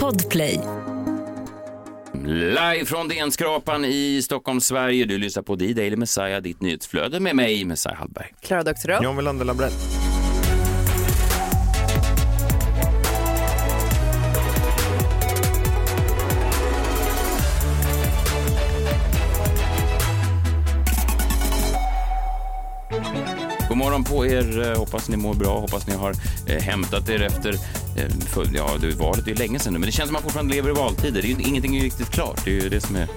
Podplay. Live från DN-skrapan i Stockholm, Sverige. Du lyssnar på D-Daily Messiah, ditt nyhetsflöde med mig, Messiah Hallberg. Klara Doktorow. John Wilander Lambrell. God morgon på er. Eh, Hoppas ni mår bra. Hoppas ni har eh, hämtat er efter... Eh, för, ja, det valet är ju länge sedan nu, men det känns som att man fortfarande lever i valtider. Det är, ju- ingenting är riktigt klart. Det är ju det som är...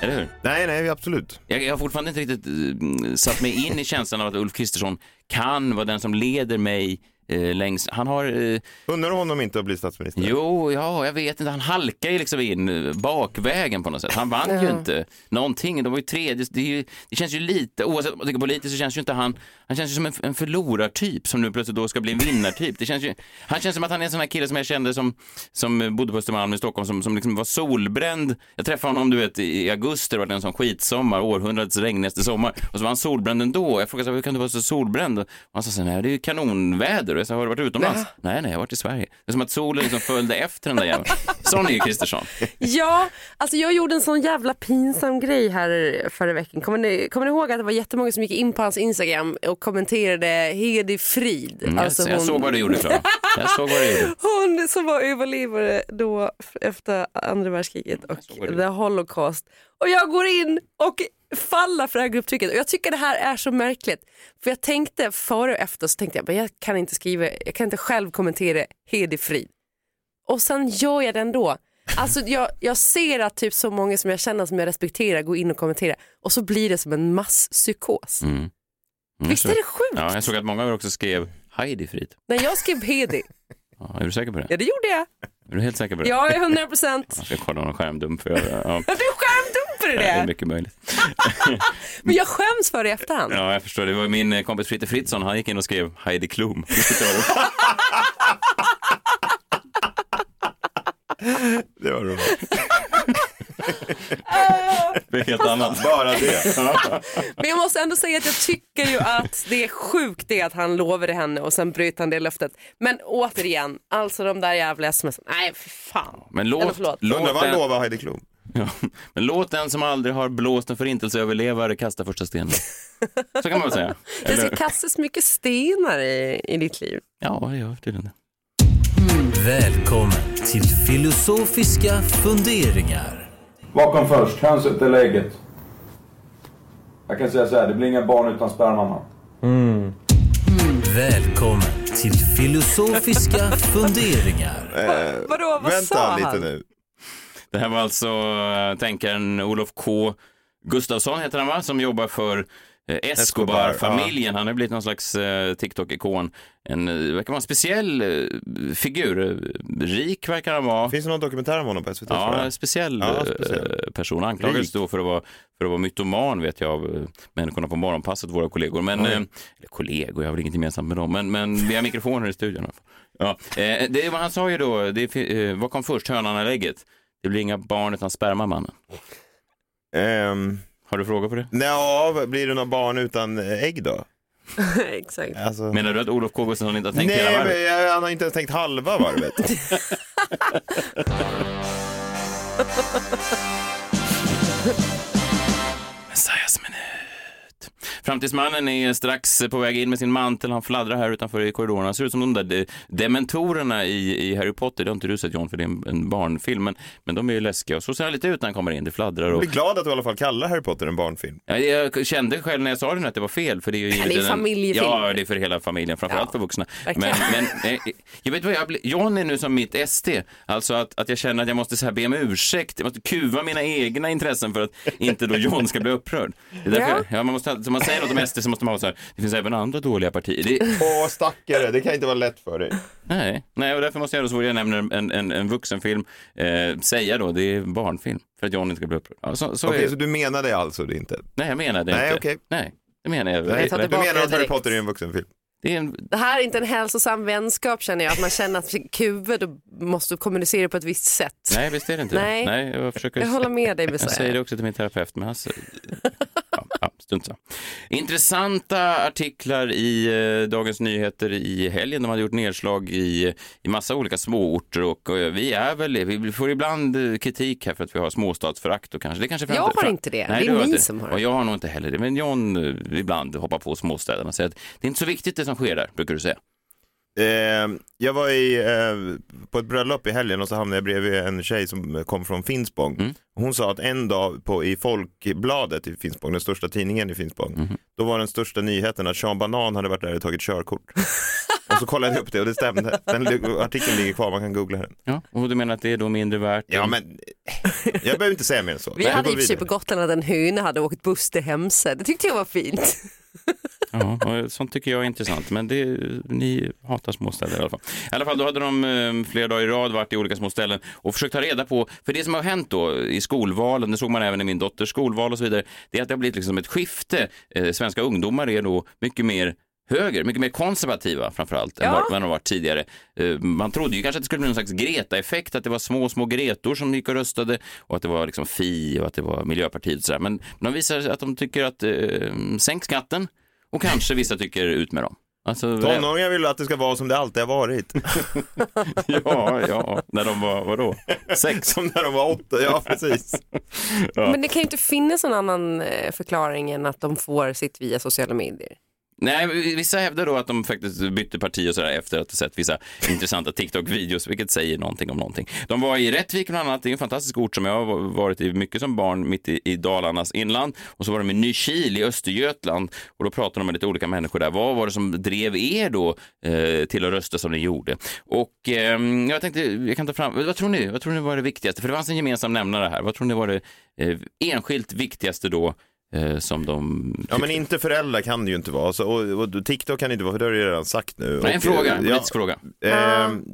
Eller hur? Nej, nej, absolut. Jag, jag har fortfarande inte riktigt eh, satt mig in i känslan av att Ulf Kristersson kan vara den som leder mig eh, längs... Han har... Eh, Undrar honom inte att bli statsminister? Jo, ja, jag vet inte. Han halkar ju liksom in eh, bakvägen på något sätt. Han vann ju inte någonting. De var ju tredje. Det, är ju, det känns ju lite, oavsett vad man tycker politiskt så känns ju inte han, han känns ju som en, en förlorartyp som nu plötsligt då ska bli en vinnartyp. Det känns ju, han känns som att han är en sån här kille som jag kände som, som bodde på Östermalm i Stockholm som, som liksom var solbränd. Jag träffade honom du vet i i augusti, det var en sån skitsommar, århundradets regnigaste sommar. Och så var han solbränd ändå. Jag frågade så här, hur kan du vara så solbränd? Och han sa så här, nej det är ju kanonväder. Och jag sa, har du varit utomlands? Nej, nej, jag har varit i Sverige. Det är som att solen liksom följde efter den där jäveln. Sån är ju Kristersson. Ja, alltså jag gjorde en sån jävla pinsam grej här förra veckan. Kommer ni, kommer ni ihåg att det var jättemånga som gick in på hans Instagram och kommenterade Hedi Frid? Mm, jag, jag såg vad du gjorde Klara. Jag såg vad du gjorde. Hon som var överlevare då efter andra världskriget och the holocaust. Och jag går in och faller för det här grupptrycket och jag tycker det här är så märkligt. För jag tänkte före och efter så tänkte jag, men jag kan inte skriva, jag kan inte själv kommentera Hedi Frid. Och sen gör jag det ändå. Alltså jag, jag ser att typ så många som jag känner som jag respekterar går in och kommenterar och så blir det som en masspsykos. Mm. Mm, Visst är det sjukt? Ja, jag såg att många också skrev Heidi Frid. När jag skrev Hedi, Ja, är du säker på det? ja det gjorde jag. Är du helt säker på det? Jag är 100 procent. Jag ska kolla någon skärmdump för jag, ja, Du skärmdumpade det är det. mycket möjligt. Men jag skäms för det i efterhand. Ja, jag förstår. Det var min eh, kompis Fritte Fritzson, han gick in och skrev Heidi Klum. Det var roligt. Det var är helt annat. Bara det. Men jag måste ändå säga att jag tycker ju att det är sjukt det att han lovade henne och sen bröt han det löftet. Men återigen, alltså de där jävla sms. Nej, för fan. Men Eller låt, förlåt. låt, Undrar vad han lovar Heidi Klum. Ja, men låt den som aldrig har blåst en förintelseöverlevare kasta första stenen. Så kan man väl säga. Det ska Eller? kastas mycket stenar i, i ditt liv. Ja, det gör tydligen det. Välkommen till filosofiska funderingar. Vad kom först, hönset eller ägget? Jag kan säga så här, det blir inga barn utan spermamma. Välkommen till filosofiska funderingar. Vadå, vad sa Vänta lite han? nu. Det här var alltså äh, tänkaren Olof K Gustafsson heter han va, som jobbar för eh, Escobar-familjen. Han har blivit någon slags eh, TikTok-ikon. En, eh, verkar vara en speciell eh, figur. Eh, Rik verkar han vara. Finns det någon dokumentär om honom på SVT? Ja, en speciell, Ja, eh, speciell. person. Anklagades då för att vara, för att vara mytoman vet jag av eh, människorna på morgonpasset, våra kollegor. Men, eh, eller kollegor, jag har väl inget gemensamt med dem, men, men vi har mikrofoner i studion. Ja, eh, det han sa ju då, det eh, vad kom först, hönan eller ägget? Det blir inga barn utan sperma, mannen. Ehm, Har du frågor på det? Nja, blir det några barn utan ägg då? Exakt. Alltså... Menar du att Olof K Gustafsson inte har tänkt hela Nej, varvet? men jag- han har inte ens tänkt halva varvet. Framtidsmannen är strax på väg in med sin mantel. Han fladdrar här utanför i korridoren. Han ser ut som de där de- dementorerna i, i Harry Potter. Det har inte du sett John, för det är en, en barnfilm. Men, men de är ju läskiga. Och så ser han lite ut när han kommer in. Det fladdrar Jag och... blir glad att du i alla fall kallar Harry Potter en barnfilm. Ja, Jag kände själv när jag sa det nu att det var fel. För det är ju det är en- familjefilm. Ja, det är för hela familjen. Framförallt Ja, för vuxna. Men, men eh, jag vet vad jag blir... John är nu som mitt SD. Alltså att, att jag känner att jag måste så här be om ursäkt. Jag måste kuva mina egna intressen för att inte då John ska bli upprörd. Det är därför, Ja. ja. man måste, så man säger något om SD så måste man vara så här, det finns även andra dåliga partier. Det, Åh, stackare, det kan inte vara lätt för dig. nej, nej, och därför måste jag då, så fort jag nämner en, en, en vuxenfilm, eh, säga då, det är barnfilm. För att John inte ska bli upprörd. Ja, så, så Okej, är, så du menar det alltså det inte? Nej, jag menar det Nej, inte. okej. Nej, det menar jag. Jag tar Du menar att Harry. Potter är en vuxenfilm? Det en, Det här är inte en hälsosam vänskap känner jag. Att man känner att och måste kommunicera på ett visst sätt. nej, visst är det inte Nej. Nej jag försöker... Jag håller med dig Jag säger det också till min terapeut, men han säger... Strunt samma. Intressanta artiklar i eh, Dagens Nyheter i helgen. De hade gjort nedslag i, i massa olika småorter och eh, vi är väl, vi får ibland eh, kritik här för att vi har småstadsförakt och kanske, det kanske Jag har inte det. Det är ni inte. som har det. Och jag har nog inte heller det, men John ibland hoppar på småstäderna och säger att det är inte så viktigt det som sker där, brukar du säga. Eh, jag var i, eh, på ett bröllop i helgen och så hamnade jag bredvid en tjej som kom från Finspång. Mm. Hon sa att en dag på, i Folkbladet i Finspång, den största tidningen i Finspång, Mhm. då var den största nyheten att Sean Banan hade varit där och tagit körkort. och så kollade jag upp det och det stämde. Den, artikeln ligger kvar, man kan googla den. Ja, och du menar att det är då mindre värt? Ja men, jag behöver inte säga mer än så. Vi hade i och för sig på Gotland att en höna hade åkt buss till Hemse. Det tyckte jag var fint. Ja, sånt tycker jag är intressant, men det, ni hatar småstäder i alla fall. I alla fall, då hade de eh, flera dagar i rad varit i olika små ställen och försökt ta reda på, för det som har hänt då i skolvalen, det såg man även i min dotters skolval och så vidare, det är att det har blivit liksom ett skifte. Eh, svenska ungdomar är då mycket mer höger, mycket mer konservativa framförallt än Ja. vad vad de varit tidigare. Eh, Man trodde ju kanske att det skulle bli någon slags Greta-effekt, att det var små, små Gretor som gick och röstade och att det var liksom Fi och att det var Miljöpartiet och sådär. Men de visar att de tycker att eh, sänk skatten och kanske vissa tycker ut med dem. Alltså, Tonåringar vill att det ska vara som det alltid har varit. ja, ja, när de var, vadå, sex? som när de var åtta, ja precis. Men det kan ju inte finnas någon annan eh, förklaring än att de får sitt via sociala medier. Nej, vissa hävdar då att de faktiskt bytte parti och sådär efter att ha sett vissa intressanta TikTok-videos, vilket säger någonting om någonting. De var i Rättvik bland annat, det är en fantastisk ort som jag har varit i mycket som barn, mitt i, i Dalarnas inland. Och så var de i Nykil i Östergötland och då pratade de med lite olika människor där. Vad var det som drev er då eh, till att rösta som ni gjorde? Och ehm, jag tänkte, jag kan ta fram, vad tror ni? Vad tror ni var det viktigaste? För det fanns en gemensam nämnare här. Vad tror ni var det eh, enskilt viktigaste då eh, som de Ja men inte föräldrar kan det ju inte vara. Så, och, och TikTok kan det inte vara för det har du redan sagt nu. Nej, en Och, fråga, eh, en ja, politisk fråga. Eh,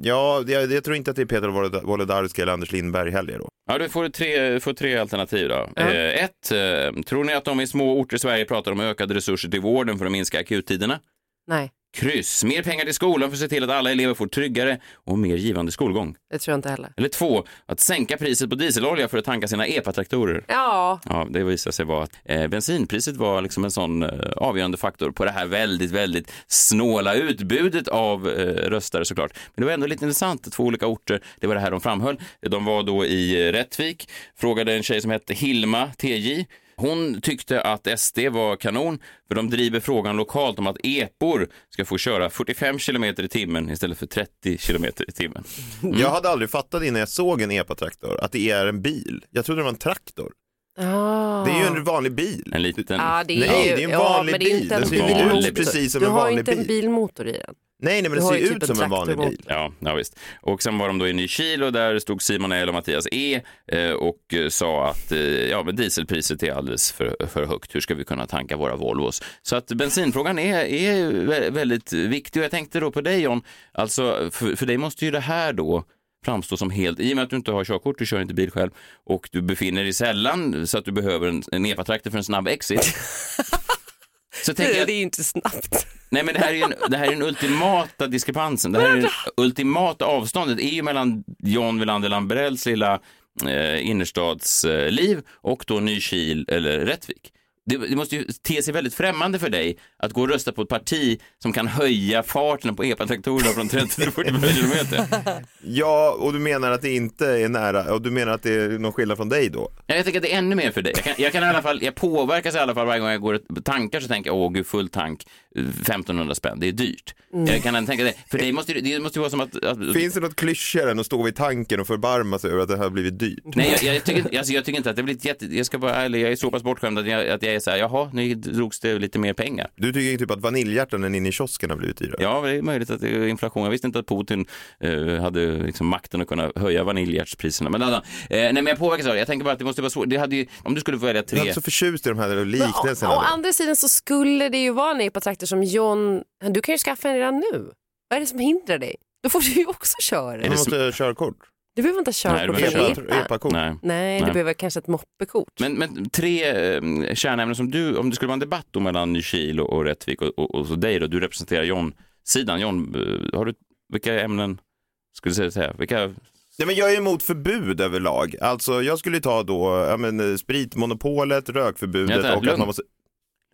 ja, jag, jag tror inte att det är Peter Wolod- Wolodarski eller Anders Lindberg heller då. Ja, du får tre, får tre alternativ då. Ja. Eh, ett, eh, tror ni att de i små orter i Sverige pratar om ökade resurser till vården för att minska akuttiderna? Nej, Kryss, mer pengar till skolan för att se till att alla elever får tryggare och mer givande skolgång. det tror jag inte heller. Eller två, att sänka priset på dieselolja för att tanka sina epatraktorer. Ja, Ja, det visade sig vara att eh, bensinpriset var liksom en sån eh, avgörande faktor på det här väldigt, väldigt snåla utbudet av eh, röstare såklart. Men det var ändå lite intressant, två olika orter, det var det här de framhöll. De var då i eh, Rättvik, frågade en tjej som hette Hilma TJ. Hon tyckte att SD var kanon, för de driver frågan lokalt om att epor ska få köra 45 kilometer i timmen istället för 30 kilometer i timmen. Jag hade aldrig fattat innan jag såg en epatraktor att det är en bil. Jag trodde det var en traktor. Ah. Det är ju en vanlig bil. En liten... Ja, det är Nej, ju, det är en ja, vanlig är bil. inte en Den ser ut precis som du en har ju vanlig inte en bil. bilmotor i den. Nej, nej men Du det har ser ju ut typ som en en vanlig bil. Ja, ja visst. Och sen var de då i Nykil och där stod Simon L och Mattias E eh, och eh, sa att eh, ja, men dieselpriset är alldeles för, för högt. Hur ska vi kunna tanka våra Volvos? Så att bensinfrågan är, är vä- väldigt viktig och jag tänkte då på dig John, alltså för, för dig måste ju det här då framstå som helt, i och med att du inte har körkort, du kör inte bil själv och du befinner dig sällan så att du behöver en, en epatraktor för en snabb exit. Så tänker Det jag, är ju inte snabbt. Nej men det här är ju en, det här är den ultimata diskrepansen. Det här är den ultimata avståndet är ju mellan John Wilander Lambrells lilla eh, innerstadsliv och då Nykil eller Rättvik. Det, det måste ju te sig väldigt främmande för dig att gå och rösta på ett parti som kan höja farten på epatraktorerna från 30 till 45 kilometer. Ja, och du menar att det inte är nära, och du menar att det är någon skillnad från dig då? Ja, Jag tänker att det är ännu mer för dig. Jag, kan, jag, kan i alla fall, jag påverkas i alla fall varje gång jag går tankar så tänker jag, åh gud, full tank, 1500 spänn, det är dyrt. Jag kan tänka det. För dig måste det, det måste ju vara som att... att Finns det något klyschigare än att stå vid tanken och förbarma sig över att det här har blivit dyrt? Nej, jag, jag, tycker, alltså, jag tycker inte att det har blivit jätte... Jag ska vara ärlig, jag är så pass bortskämd att jag, att jag är så här, jaha, nu drogs det lite mer pengar. Du tycker typ att vaniljhjärtan inne i kiosken har blivit dyrare? Ja, det är möjligt att det är inflation. Jag visste inte att Putin eh, hade liksom makten att kunna höja vaniljhjärtspriserna. Men, alltså, eh, nej, men jag påverkas av det. Jag tänker bara att det måste vara svårt. Det hade ju, om du skulle få välja Jag är tre... inte så förtjust i de här å, liknelserna. å andra sidan så skulle det ju vara en epatraktor som John, du kan ju skaffa en redan nu. Vad är det som hindrar dig? Då får du ju också köra. Man måste ha körkort. Du behöver inte ha Nej, du körkort behöver för köra- epa. Epa-kort. Nej. Nej, du Nej. behöver kanske ett moppekort. Men, men tre eh, kärnämnen som du, om det skulle vara en debatt då mellan Nykil och, och Rättvik och, och, och så dig då, du representerar John-sidan. John, eh, har du, vilka ämnen skulle du säga, vilka Nej, men jag är emot förbud överlag. Alltså jag skulle ta då ja, men, eh, spritmonopolet, rökförbudet och att man måste...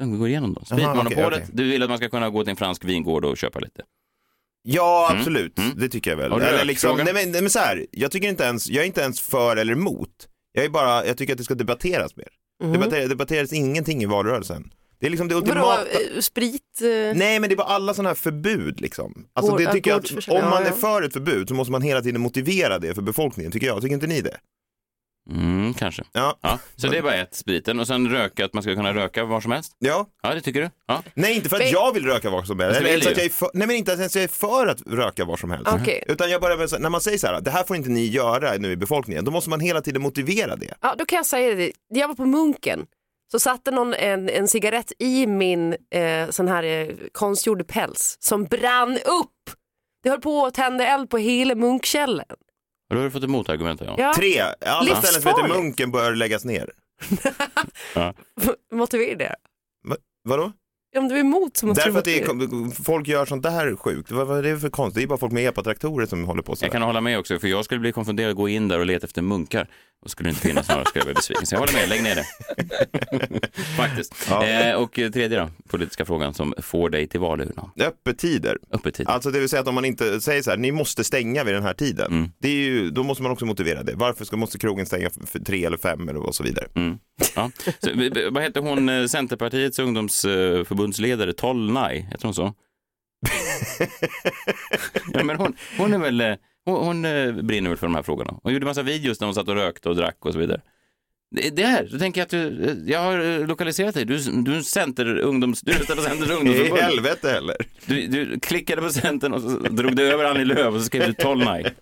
Den går igenom då. Spritmonopolet, okej, okej. du vill att man ska kunna gå till en fransk vingård och köpa lite. Ja, absolut. Det tycker jag väl. Mm. Eller liksom, rökfrågan? nej, men, nej, men så här, jag, tycker inte ens, jag är inte ens för eller emot. Jag, är bara, jag tycker att det ska debatteras mer. Mhm. Debatter, debatteras ingenting i valrörelsen. Det är liksom det Vadå, ultimata. eh, sprit? eh, Nej men det var alla sådana här förbud liksom. Alltså Gård- det tycker jag att om man är för ett förbud så måste man hela tiden motivera det för befolkningen, tycker jag. Tycker inte ni det? Mm, kanske. Ja. Ja, så det är bara ett, spriten. Och sen röka, att man ska kunna röka var som helst. Ja. Ja, det tycker du? Ja. Nej inte för att jag vill röka var som helst. Det Eller att jag är för, nej men inte ens att jag är för att röka var som helst. Okej. Utan jag bara, när man säger så här, det här får inte ni göra nu i befolkningen, då måste man hela tiden motivera det. Ja, då kan jag säga det. Jag var på Munken så satte någon en, en cigarett i min eh, sån här eh, konstgjord päls som brann upp. Det höll på att tända eld på hela Munkkällaren. Och då har du fått ett motargument. Ja. Ja. Tre, alla ställen som heter Livsfarligt. Munken bör läggas ner. Motivera det. Va, vadå? Om du är emot så måste Därför du att det motivera. är, folk gör sånt där sjukt. Vad, vad är det för konstigt? Det är bara folk med epatraktorer som håller på så Jag kan hålla med också, för jag skulle bli konfunderad och gå in där och leta efter munkar. Och skulle det inte finnas några skulle jag bli besviken. Så jag håller med, lägg ner det. Faktiskt. Ja. Eh, och eh, tredje då, politiska frågan som får dig till valurnan. Öppettider. Öppettid. Alltså det vill säga att om man inte säger så här, ni måste stänga vid den här tiden. Mm. Det är ju, då måste man också motivera det. Varför ska, måste krogen stänga för tre eller fem eller och så vidare. Mm. Ja. Så, vad heter hon, eh, Centerpartiets ungdomsförbundsledare, Tolnaj, heter hon så? ja, men hon, hon är väl, eh, hon, hon eh, brinner väl för de här frågorna. Hon gjorde massa videos när hon satt och rökte och drack och så vidare. Det, här, då tänker jag att du, eh, jag har eh, lokaliserat dig, du, du är en center, ungdoms, du är Centers I ungdomsförbund. helvete heller. Du, du klickade på centern och så drog du över Annie Lööf och så skrev du Tolnaj.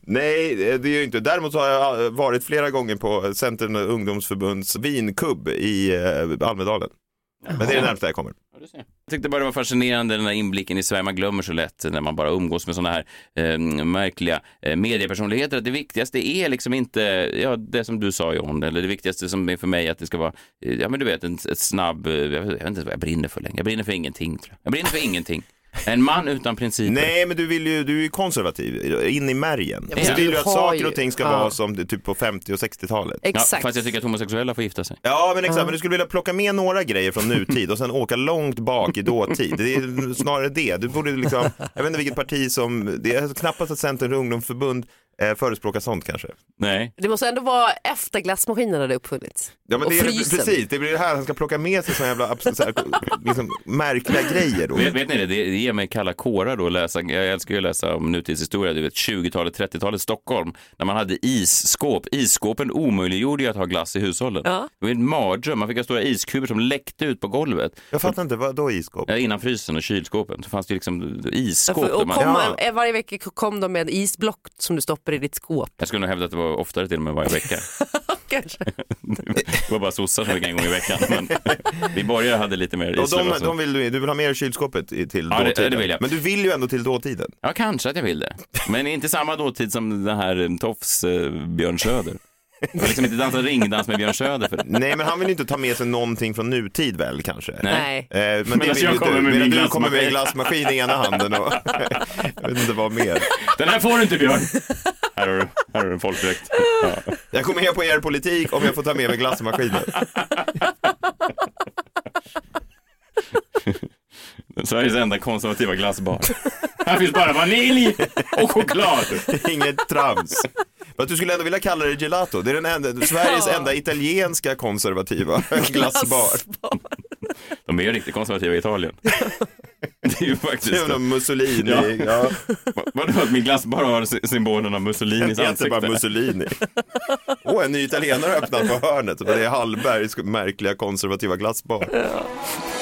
Nej, det är ju inte. Däremot så har jag varit flera gånger på Centern ungdomsförbunds vinkubb i eh, Almedalen. Men det är det närmsta jag kommer. Jag tyckte bara det var fascinerande den här inblicken i Sverige. Man glömmer så lätt när man bara umgås med sådana här eh, märkliga eh, mediepersonligheter. Att det viktigaste är liksom inte ja, det som du sa John, eller det viktigaste som är för mig att det ska vara, eh, ja men du vet, en, ett snabb, eh, jag vet, jag vet inte vad jag brinner för längre. Jag brinner för ingenting. Tror jag. jag brinner för ingenting. En man utan principer. Nej, men du, vill ju, du är ju konservativ, in i märgen. Ja, du vill du ju att saker och ting ska ja. vara som typ på 50 och 60-talet. Ja, Exakt. fast jag tycker att homosexuella får gifta sig. Ja, men exakt. Men du skulle vilja plocka med några grejer från nutid och sen åka långt bak i dåtid. Det är snarare det. Du borde liksom, jag vet inte vilket parti som, det är knappast att Centerns ungdomsförbund eh, förespråkar sånt kanske. Nej. Det måste ändå vara efter glassmaskinen hade uppfunnits. Ja men Och det är frysen. precis, det blir det här, han ska plocka med sig såna jävla abs- så här, liksom, märkliga grejer då. Vet, vet ni det? Det ger mig kalla kårar då att läsa. Jag älskar ju att läsa om nutidshistoria. Du vet 20-talet, 30-talet Stockholm. När man hade isskåp. Isskåpen omöjliggjorde ju att ha glass i hushållen. Ja. Det var en mardröm. Man fick ha stora iskuber som läckte ut på golvet. Jag fattar inte, vad då isskåp? Ja, innan frysen och kylskåpen så fanns det liksom isskåp. Därför, Där och man... kom, Ja. eh, Varje vecka kom de med en isblock som du stoppar i ditt skåp. Jag skulle nog hävda att det var oftare till och med varje vecka. Kanske. Det var bara sossar som fick en gång i veckan. Men vi borgare hade lite mer Och de, de vill du, du vill ha med i kylskåpet till Ja, det- dåtiden. det vill jag. Men du vill ju ändå till dåtiden. Ja, kanske att jag vill det. Men inte samma dåtid som den här Tofs eh, Björn Söder. Jag vill liksom inte dansa ringdans med Björn Söder för det. Nej men han vill ju inte ta med sig någonting från nutid väl kanske? Nej. Eh, men det Medan vill jag ju kommer du, med medan min du kommer med glassmaskin. glassmaskin i ena handen och jag vet inte vad mer. Den här får du inte Björn. Här har du, här har du en folkdräkt. Ja. Jag kommer med på er politik om jag får ta med mig glassmaskinen. Sveriges enda konservativa glassbar. Här finns bara vanilj och choklad. Inget trams. Men du skulle ändå vilja kalla det gelato. Det är den enda, Sveriges Ja. enda italienska konservativa glassbar. De är ju riktigt konservativa i Italien. Det är ju faktiskt Det det. någon Mussolini. Ja. Ja. Vadå att min glassbar har sy- symbolen av Mussolinis Det heter bara ansikte? Mussolini. Åh, en ny italienare har öppnat på hörnet. Det är Hallbergs märkliga konservativa glassbar. Ett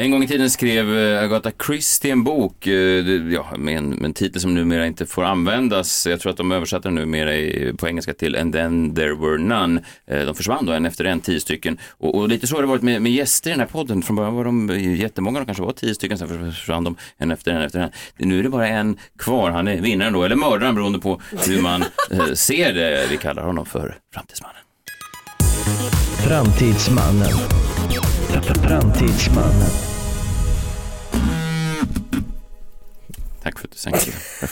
En gång i tiden skrev eh, Agatha Christie en bok eh, ja, med, en, med en titel som numera inte får användas. Jag tror att de översatte den numera i, på engelska till And then there were none. Eh, de försvann då en efter en, tio stycken. Och, och lite så har det varit med, med gäster i den här podden. Från början var de jättemånga, de kanske var tio stycken, sen försvann de en efter en efter en. Nu är det bara en kvar, han är vinnaren då, eller mördaren beroende på hur man ser det. Vi kallar honom för Framtidsmannen. Framtidsmannen. Framtidsmannen. Tack för att du sänkte det.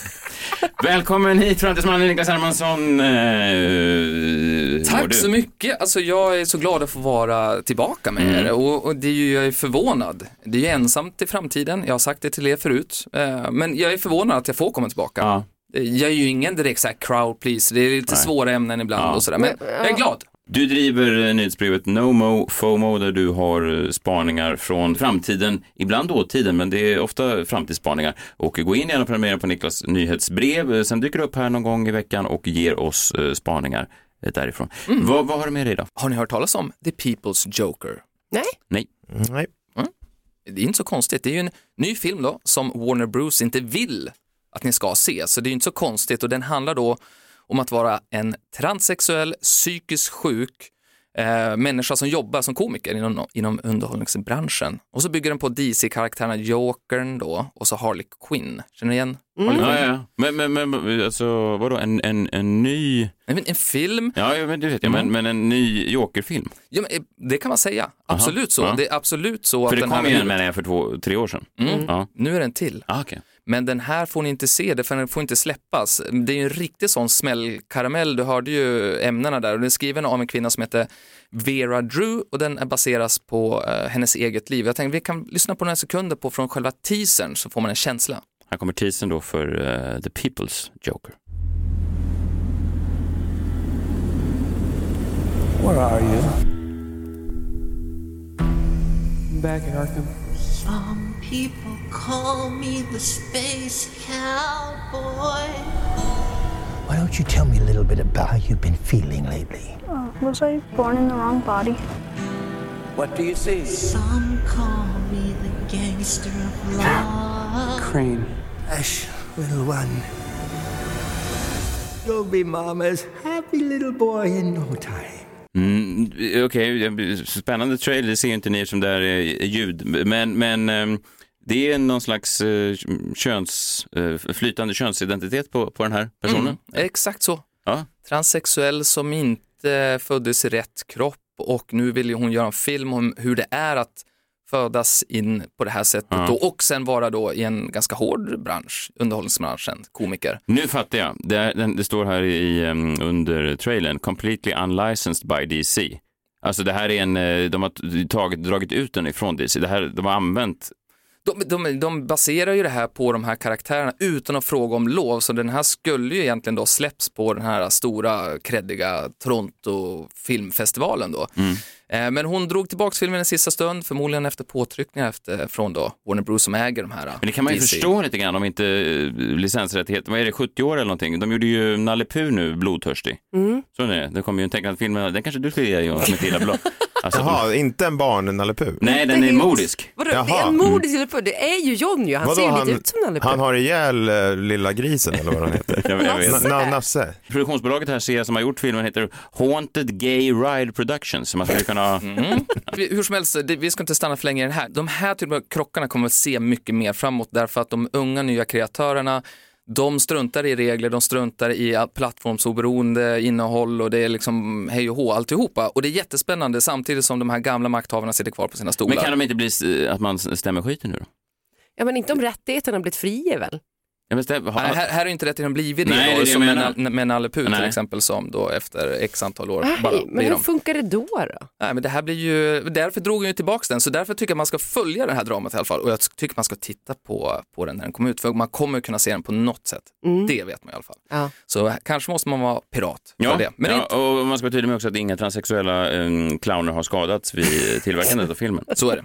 Välkommen hit Framtidsmannen Niklas Hermansson. Eh, Tack så mycket. Alltså, jag är så glad att få vara tillbaka med Mm. er och, och det är ju, jag är förvånad. Det är ju ensamt i framtiden, jag har sagt det till er förut. Eh, men jag är förvånad att jag får komma tillbaka. Ja. Eh, Jag är ju ingen direkt så crowd please, det är lite Nej. svåra ämnen ibland Ja. och sådär. Men jag är glad. Du driver eh, nyhetsbrevet NoMo FOMO där du har eh, spaningar från framtiden, ibland dåtiden, men det är ofta framtidsspaningar. Och gå in gärna och prenumerera på Niklas nyhetsbrev. Eh, Sen dyker du upp här någon gång i veckan och ger oss spaningar därifrån. Mm. Vad, vad har du med dig idag? Har ni hört talas om The People's Joker? Nej. Nej. Nej. Det är inte så konstigt, det är ju en ny film då som Warner Bros inte vill att ni ska se, så det är ju inte så konstigt och den handlar då om att vara en transsexuell, psykiskt sjuk eh, människa som jobbar som komiker inom, inom underhållningsbranschen. Och så bygger den på DC-karaktärerna Jokern då och så Harley Quinn. Känner ni igen Harley Ja, Quinn? ja. Men, men, men alltså, vadå, en, en, en ny... En, en film, Ja, ja, men det vet jag, men, men en ny Joker-film. ja, men, eh, det kan man säga. Absolut så. ja. Det är absolut så För att det kom ju en menar jag för två, tre år sedan. Mm. Ja. Nu är den till. Ah, okej. Men den här får ni inte se, det för den får inte släppas. Det är ju en riktig sån smällkaramell, du hörde ju ämnena där och den är skriven av en kvinna som heter Vera Drew och den är baseras på eh, hennes eget liv. Jag tänkte vi kan lyssna på några sekunder på från själva teasern så får man en känsla. Här kommer teasern då för eh, The People's Joker. Where are you? Back at Arkham. Some people call me the space cowboy. Why don't you tell me a little bit about how you've been feeling lately? Was I born in the wrong body? What do you see? Some call me the gangster of love. Crane. Hush, little one. You'll be mama's happy little boy in no time. Mm, Okej, spännande trailer, det ser ju inte ni som det här är ljud, men, men ehm, det är någon slags eh, köns, eh, flytande könsidentitet på, på den här personen. Mm, exakt så. Ja. Transsexuell som inte föddes i rätt kropp och nu vill hon göra en film om hur det är att födas in på det här sättet Ja. och sen vara då i en ganska hård bransch, underhållningsbranschen, komiker. Nu fattar jag, det, det står här i, under trailern, completely unlicensed by DC. Alltså det här är en, eh, de har tagit, dragit ut den ifrån DC, det här, de har använt De, de, de baserar ju det här på de här karaktärerna utan att fråga om lov, så den här skulle ju egentligen då släpps på den här stora kreddiga Toronto filmfestivalen då. Eh, Men hon drog tillbaka filmen i sista stund, förmodligen efter påtryckningar efter, från då Warner Bros som äger de här. Men det kan man ju DC. förstå lite grann om inte eh, licensrättigheter, vad är det, 70 år eller någonting? De gjorde ju Nalle Puh nu, Blodtörstig. Mm. Så är det, det kommer ju en tecknad film, den kanske du skulle ge Jonas som ett illa blad. Alltså, Jaha, inte en barn Nalle Puh? Nej, den är modisk. Vadå, det är Jaha. en modig Nalle Puh. Det är ju John ju, han Vadå, ser ju han- lite ut som Nalle Puh. Han har ihjäl eh, lilla grisen eller vad han heter. Jag, jag vet. Na- na- Nasse. Produktionsbolaget här ser som har gjort filmen heter Haunted Gay Ride Productions. Så man skulle kunna... Vi- Hur som helst, det, vi ska inte stanna för länge i den här. De här typen av krockarna kommer att se mycket mer framåt därför att de unga nya kreatörerna de struntar i regler, de struntar i plattformsoberoende innehåll och det är liksom hej och hå alltihopa. Och det är jättespännande samtidigt som de här gamla makthavarna sitter kvar på sina stolar. Men kan de inte bli att man stämmer skiten nu då? Ja men inte om rättigheterna har blivit fria väl? Ja, men stäm, ha, Nej, här, här är inte rätt blivit det, Nej, det är då, det som med, med Nalle Puh till exempel som då efter x antal år Nej, bara men hur de. funkar det då? då? Nej, men det här blir ju, därför drog jag ju tillbaka den, så därför tycker jag man ska följa det här dramat i alla fall och jag tycker man ska titta på, på den när den kommer ut, för man kommer kunna se den på något sätt. Det vet man i alla fall. Ja. Så kanske måste man vara pirat för Ja, det. Men ja inte, och man ska vara tydlig med också att inga transsexuella eh, clowner har skadats vid tillverkandet av filmen. så är det.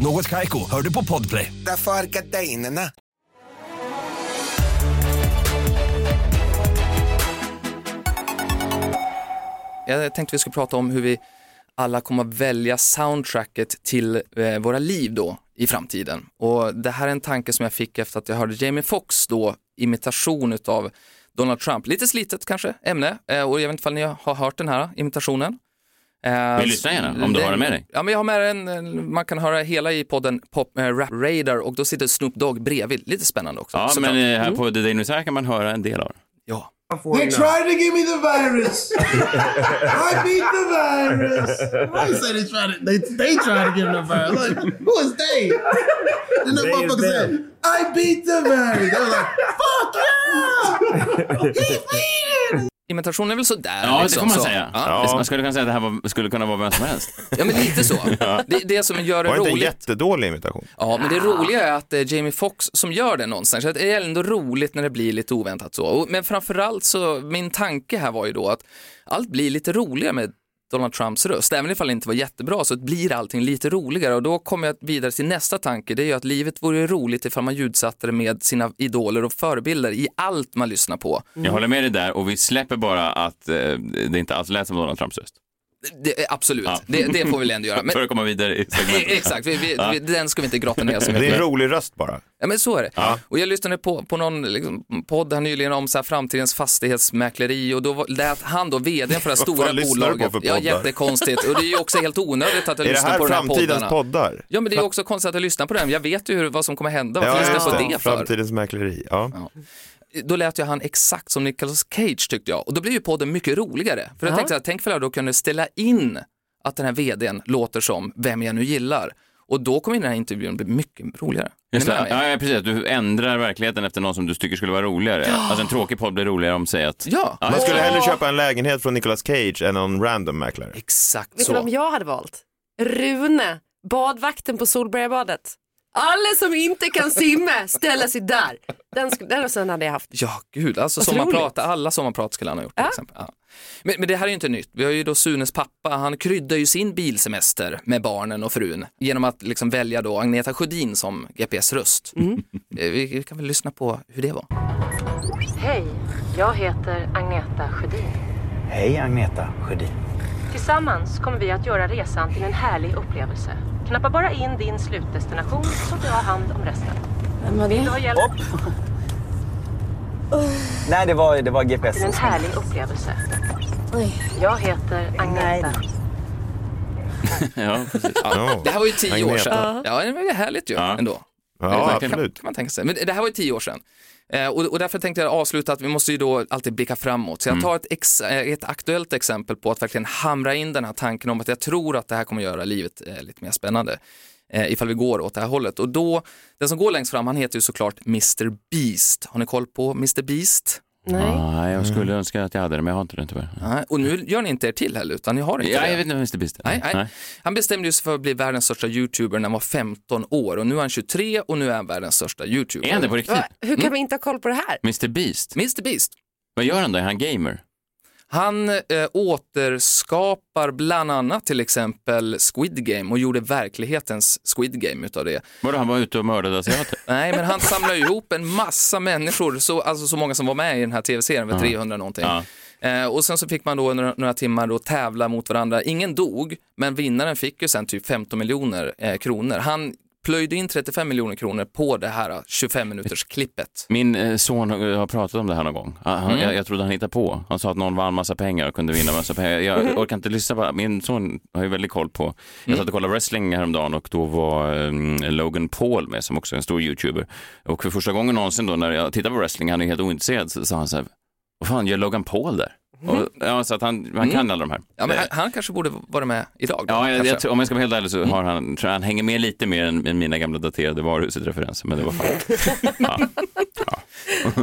Något Kaiko, hör du på Podplay. Därför är gardinerna. Jag tänkte vi skulle prata om hur vi alla kommer att välja soundtracket till eh, våra liv då i framtiden. Och det här är en tanke som jag fick efter att jag hörde Jamie Foxx då imitation utav Donald Trump. Lite slitet kanske ämne och jag vet inte om ni har hört den här imitationen. Eh, Vi lyssnar gärna, om du har den med dig. Ja, men jag har med den. Man kan höra hela i podden Pop, äh, Rap Radar och då sitter Snoop Dogg bredvid. Lite spännande också. Ja, men eh, här Mm. på The Daily Side kan man höra en del av den. Ja. They tried to give me the virus. I beat the virus. Why you say they tried to? They they tried to give me the virus. Like who is they? Then the motherfucker said. "I beat the virus." They were like, "Fuck yeah!" He beat it. Imitationen är väl sådär. Ja, det liksom, får man så. säga. Ja. Man skulle kunna säga att det här var, skulle kunna vara vem som helst. Ja, men lite så. Det, det som gör det Var det inte en roligt. jättedålig imitation? Ja, men det roliga är att det är Jamie Foxx som gör det någonstans. Så det är ändå roligt när det blir lite oväntat så. Men framförallt så, min tanke här var ju då att allt blir lite roligare med Donald Trumps röst. Även ifall det inte var jättebra så blir allting lite roligare och då kommer jag vidare till nästa tanke. Det är ju att livet vore roligt ifall man ljudsatte det med sina idoler och förebilder i allt man lyssnar på. Jag håller med dig där och vi släpper bara att eh, det inte alls lät som Donald Trumps röst. Det, är absolut, det, det får vi väl ändå göra. Men, För att komma vidare i segmentet. exakt, vi, vi, Ja. vi, den ska vi inte grotta ner så Det är mycket. en rolig röst bara. Ja men så är det. Ja. Och jag lyssnade på, på någon liksom, podd här nyligen om så här, framtidens fastighetsmäkleri och då var- lät han då vd för det här stora lyssnar du på bolaget. för Ja, jättekonstigt. Och det är ju också helt onödigt att jag Är det lyssnar här på de här framtidens poddarna. poddar? Ja men det är också konstigt att jag lyssnar på den. Jag vet ju hur, vad som kommer hända. Varför Ja, lyssnar jag på det. det för? Framtidens mäkleri. Ja. Då lät ju han exakt som Nicolas Cage tyckte jag. Och då blev ju podden mycket roligare. För jag Ja. tänkte så här, tänk för jag då kunde ställa in att den här vdn låter som vem jag nu gillar. Och då kommer den här intervjun bli mycket roligare. Just det. Ja, ja, precis. Du ändrar verkligheten efter någon som du tycker skulle vara roligare. Alltså en tråkig podd blir roligare om säger att... Ja. Man skulle hellre köpa en lägenhet från Nicolas Cage än någon random mäklare. Exakt Vet du vem jag hade valt? Rune, badvakten på Solbergabadet. Alla som inte kan simma ställer sig där. Den, den rösten hade jag haft. Ja, gud, alltså Vad sommarprat, alla sommarprat skulle han ha gjort till exempel. Ja. Men, men det här är ju inte nytt. Vi har ju då Sunes pappa, han kryddar ju sin bilsemester med barnen och frun genom att liksom välja då Agneta Sjödin som GPS-röst. Eh, Vi, vi kan väl lyssna på hur det var. Hej, jag heter Agneta Sjödin. Hej Agneta Sjödin. Tillsammans kommer vi att göra resan till en härlig upplevelse. Knappa bara in din slutdestination så tar jag hand om resten. Vem var det? Vill du ha hjälp? Nej, det var, det var GPS. Till en härlig upplevelse. Jag heter Agneta. ja, precis. Ja. Det här var ju tio år Agneta. sedan. Ja, det var ju härligt ju ändå. Ja, kan- absolut. Kan man tänka sig. Men det här var ju tio år sedan. Eh, och, och därför tänkte jag avsluta att vi måste ju då alltid blicka framåt. Så jag Mm. tar ett, ex, eh, ett aktuellt exempel på att verkligen hamra in den här tanken om att jag tror att det här kommer göra livet eh, lite mer spännande. Eh, ifall vi går åt det här hållet. Och då, den som går längst fram, han heter ju såklart Mr Beast. Har ni koll på Mr Beast? Nej, jag skulle önska att jag hade det, men jag har inte det tyvärr. Nej, och nu gör ni inte er till heller, utan ni har inte Ja, det. jag vet inte vem Mr Beast är. Nej, nej. Han bestämde sig för att bli världens största YouTuber när han var 15 år och nu är han 23 och nu är han världens största YouTuber. Är han det på riktigt? Va? Hur kan vi inte ha koll på det här? Mr Beast? Mr Beast. Vad gör han då? Är han gamer? Han eh, återskapar bland annat till exempel Squid Game och gjorde verklighetens Squid Game utav det. Vadå, han var ute och mördade asiater? Nej, men han samlade ihop en massa människor, så, alltså så många som var med i den här tv-serien, var Ja. 300 någonting. Ja. Eh, och sen så fick man då under några timmar då tävla mot varandra. Ingen dog, men vinnaren fick ju sen typ 15 miljoner eh, kronor. Han plöjde in 35 miljoner kronor på det här 25 minuters klippet. Min eh, son har har pratat om det här någon gång. Han, han- Mm. jag, jag trodde han hittade på. Han sa att någon vann massa pengar och kunde vinna massa pengar. Jag orkar inte lyssna på Min son har ju väldigt koll på. Jag satt och kollade wrestling häromdagen och då var um, Logan Paul med som också är en stor YouTuber. Och för första gången någonsin då när jag tittade på wrestling, han är helt ointresserad, så sa han så här, vad fan gör Logan Paul där? Och, ja, så att han, han kan alla de här. Ja, men han, han kanske borde vara med idag. Då, Ja, jag, jag, om jag ska vara helt ärlig så har han, tror jag han hänger med lite mer än, än mina gamla daterade varuhuset-referenser, men det var fan.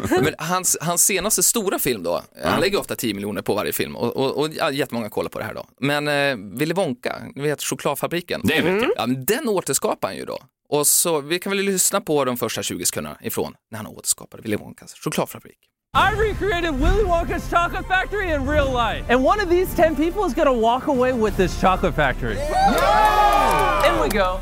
Men hans, hans senaste stora film då, han lägger ofta 10 miljoner på varje film och, och, och ja, jättemånga kollar på det här då. Men eh, Willy Wonka, ni vet chokladfabriken. Det vet jag. Ja, men den återskapar han ju då. Och så vi kan väl lyssna på de första 20 sekunderna ifrån när han återskapade Willy Wonkas chokladfabrik. I recreated Willy Wonka's chocolate factory in real life. And one of these 10 people is gonna walk away with this chocolate factory. In we go.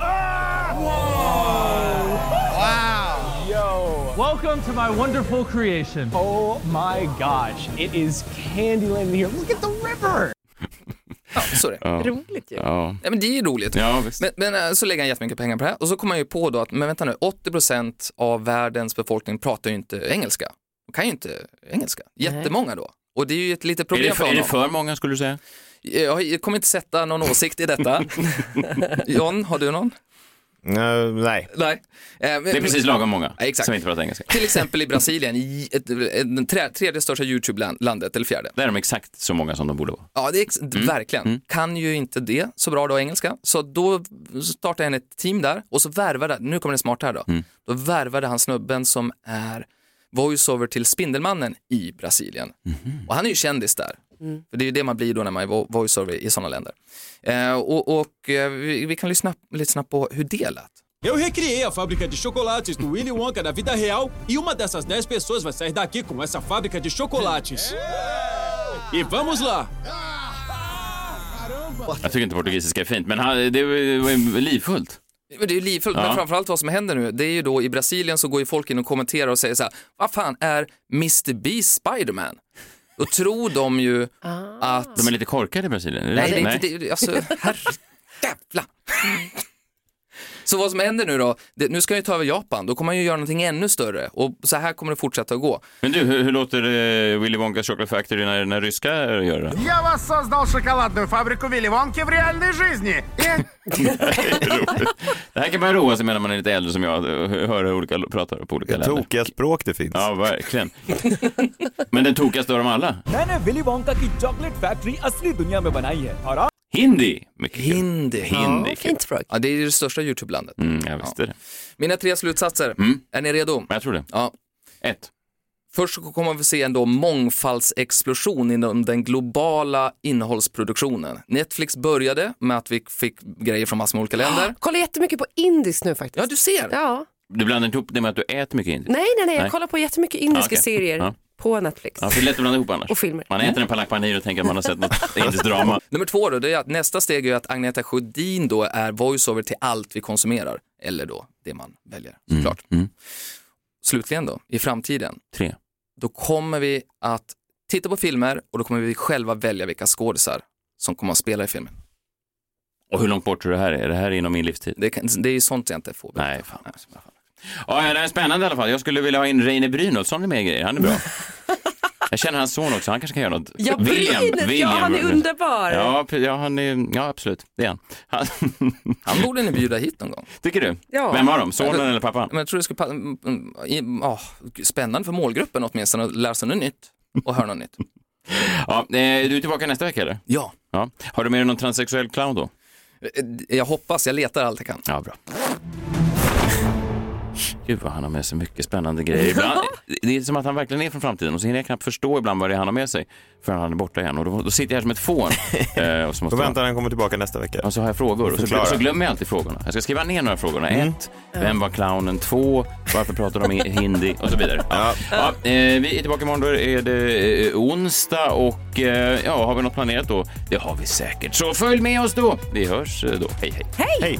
Wow. Yo. Welcome to my wonderful creation. Oh my gosh. It is Candyland in here. Look at the river. Ja, så är det. Ja. Roligt ju. Ja. Ja, men det är ju roligt. Ja, visst. Men, men eh, så lägger han jättemycket pengar på det här och så kommer han ju på då att, men vänta nu, 80% av världens befolkning pratar ju inte engelska. De kan ju inte engelska. Jättemånga då. Och det är ju ett litet Är problem det, för för, är det honom. för många skulle du säga? Jag kommer inte sätta någon åsikt i detta. John, har du någon? Eh, nej. Nej. Eh, Det är precis lagom många Ja, exakt. som inte pratar engelska. Till exempel i Brasilien, i ett, ett, tredje största YouTube-landet, eller fjärde. Där är de exakt så många som de borde vara. Ja, det är ex- verkligen. Kan ju inte det så bra då engelska. Så då startade han ett team där och så värvade, nu kommer det smarta här då, då värvade han snubben som är voiceover till Spindelmannen i Brasilien. Och han är ju kändis där. För det är ju det man blir då när man är vo- voiceover i sådana länder. Eh, och och eh, vi, vi kan lyssna lite snabbt på hur det lät. Eu recreei a fábrica de chocolates do Willy Wonka da vida real e uma dessas 10 pessoas vai sair daqui com essa fábrica de chocolates. E vamos lá! Jag tycker inte portugisiska är fint, men det var livfullt. Men Det är ju livfullt, Ja. men framförallt vad som händer nu, det är ju då i Brasilien så går ju folk in och kommenterar och säger så här, vad fan är Mr Beast Spiderman? Då tror de ju att... De är lite korkade i Brasilien. Nej, det? det är inte det. Alltså, herrejävlar. Så vad som händer nu då, det, nu ska han ju ta över Japan, då kommer han ju göra någonting ännu större och så här kommer det fortsätta att gå. Men du, hur, hur låter eh, Willy Wonka's Chocolate Factory när, när ryska gör det? Я вас создал шоколадную фабрику Вилли Вонки в реальной жизни. И Det här kan man roa sig med när man är lite äldre som jag, och höra olika pratare på olika länder. Tokiga språk det finns. Ja, verkligen. Men den tokigaste av dem alla? मैंने Willy Wonka की chocolate factory असली दुनिया में बनाई है और आप Hindi. Mycket kul. Hindi. Hindi. Fint språk. Ja, det är det största YouTube-landet. Mm, jag visste det. Mina tre slutsatser, är ni redo? Jag tror det. Ja. Ett. Först så kommer vi se en då mångfaldsexplosion inom den globala innehållsproduktionen. Netflix började med att vi fick grejer från massor med olika länder. Kollar jättemycket på indiskt nu faktiskt. Ja, du ser. Ja. Du blandar inte ihop det med att du äter mycket indiskt? Nej, nej, nej, jag Nej. kollar på jättemycket indiska Ja, okej. serier Ja. På Netflix. Ja, för det är lätt att blanda ihop annars. Och filmer. Man äter en palak panir och tänker att man har sett något indiskt drama. Nummer två då, det är att nästa steg är att Agneta Sjödin då är voiceover till allt vi konsumerar. Eller då det man väljer såklart. Slutligen då, i framtiden. Tre. Då kommer vi att titta på filmer och då kommer vi själva välja vilka skådisar som kommer att spela i filmen. Och hur långt bort tror du det här är? Är det här inom min livstid? Det, kan, det är ju sånt jag inte får berätta. Nej, fan. Ja, ja, det är spännande i alla fall. Jag skulle vilja ha in Reine Brynolfsson i mer grejer. Han är bra. Jag känner hans son också, han kanske kan göra något. Ja, Brynäs, ja, han är underbar. Ja, ja, han är, ja absolut, det är han. Han, Han borde ni bjuda hit någon gång. Tycker du? Ja. Vem var de? Sonen eller pappan? Men jag tror det skulle pa- mm, mm, i- ah, spännande för målgruppen åtminstone att lära sig något nytt och höra något nytt. Ja, eh, du är tillbaka nästa vecka eller? Ja. ja. Har du med dig någon transsexuell clown då? Jag hoppas, jag letar allt jag kan. Ja, bra. Gud vad han har med sig mycket spännande grejer. Ibland, det är som att han verkligen är från framtiden och så hinner jag knappt förstå ibland vad det är han har med sig förrän han är borta igen. Och då, då sitter jag här som ett fån. Eh, och så Då måste väntar han kommer tillbaka nästa vecka. Och så har jag frågor och så, så glömmer jag alltid frågorna. Jag ska skriva ner några frågorna. Mm. Ett, vem var clownen? Två, varför pratar de i hindi? Och så vidare. Ja. Ja, eh, vi är tillbaka imorgon, då är det eh, onsdag och eh, ja, har vi något planerat då? Det har vi säkert. Så följ med oss då. Vi hörs då. Hej, hej. Hej! Hej!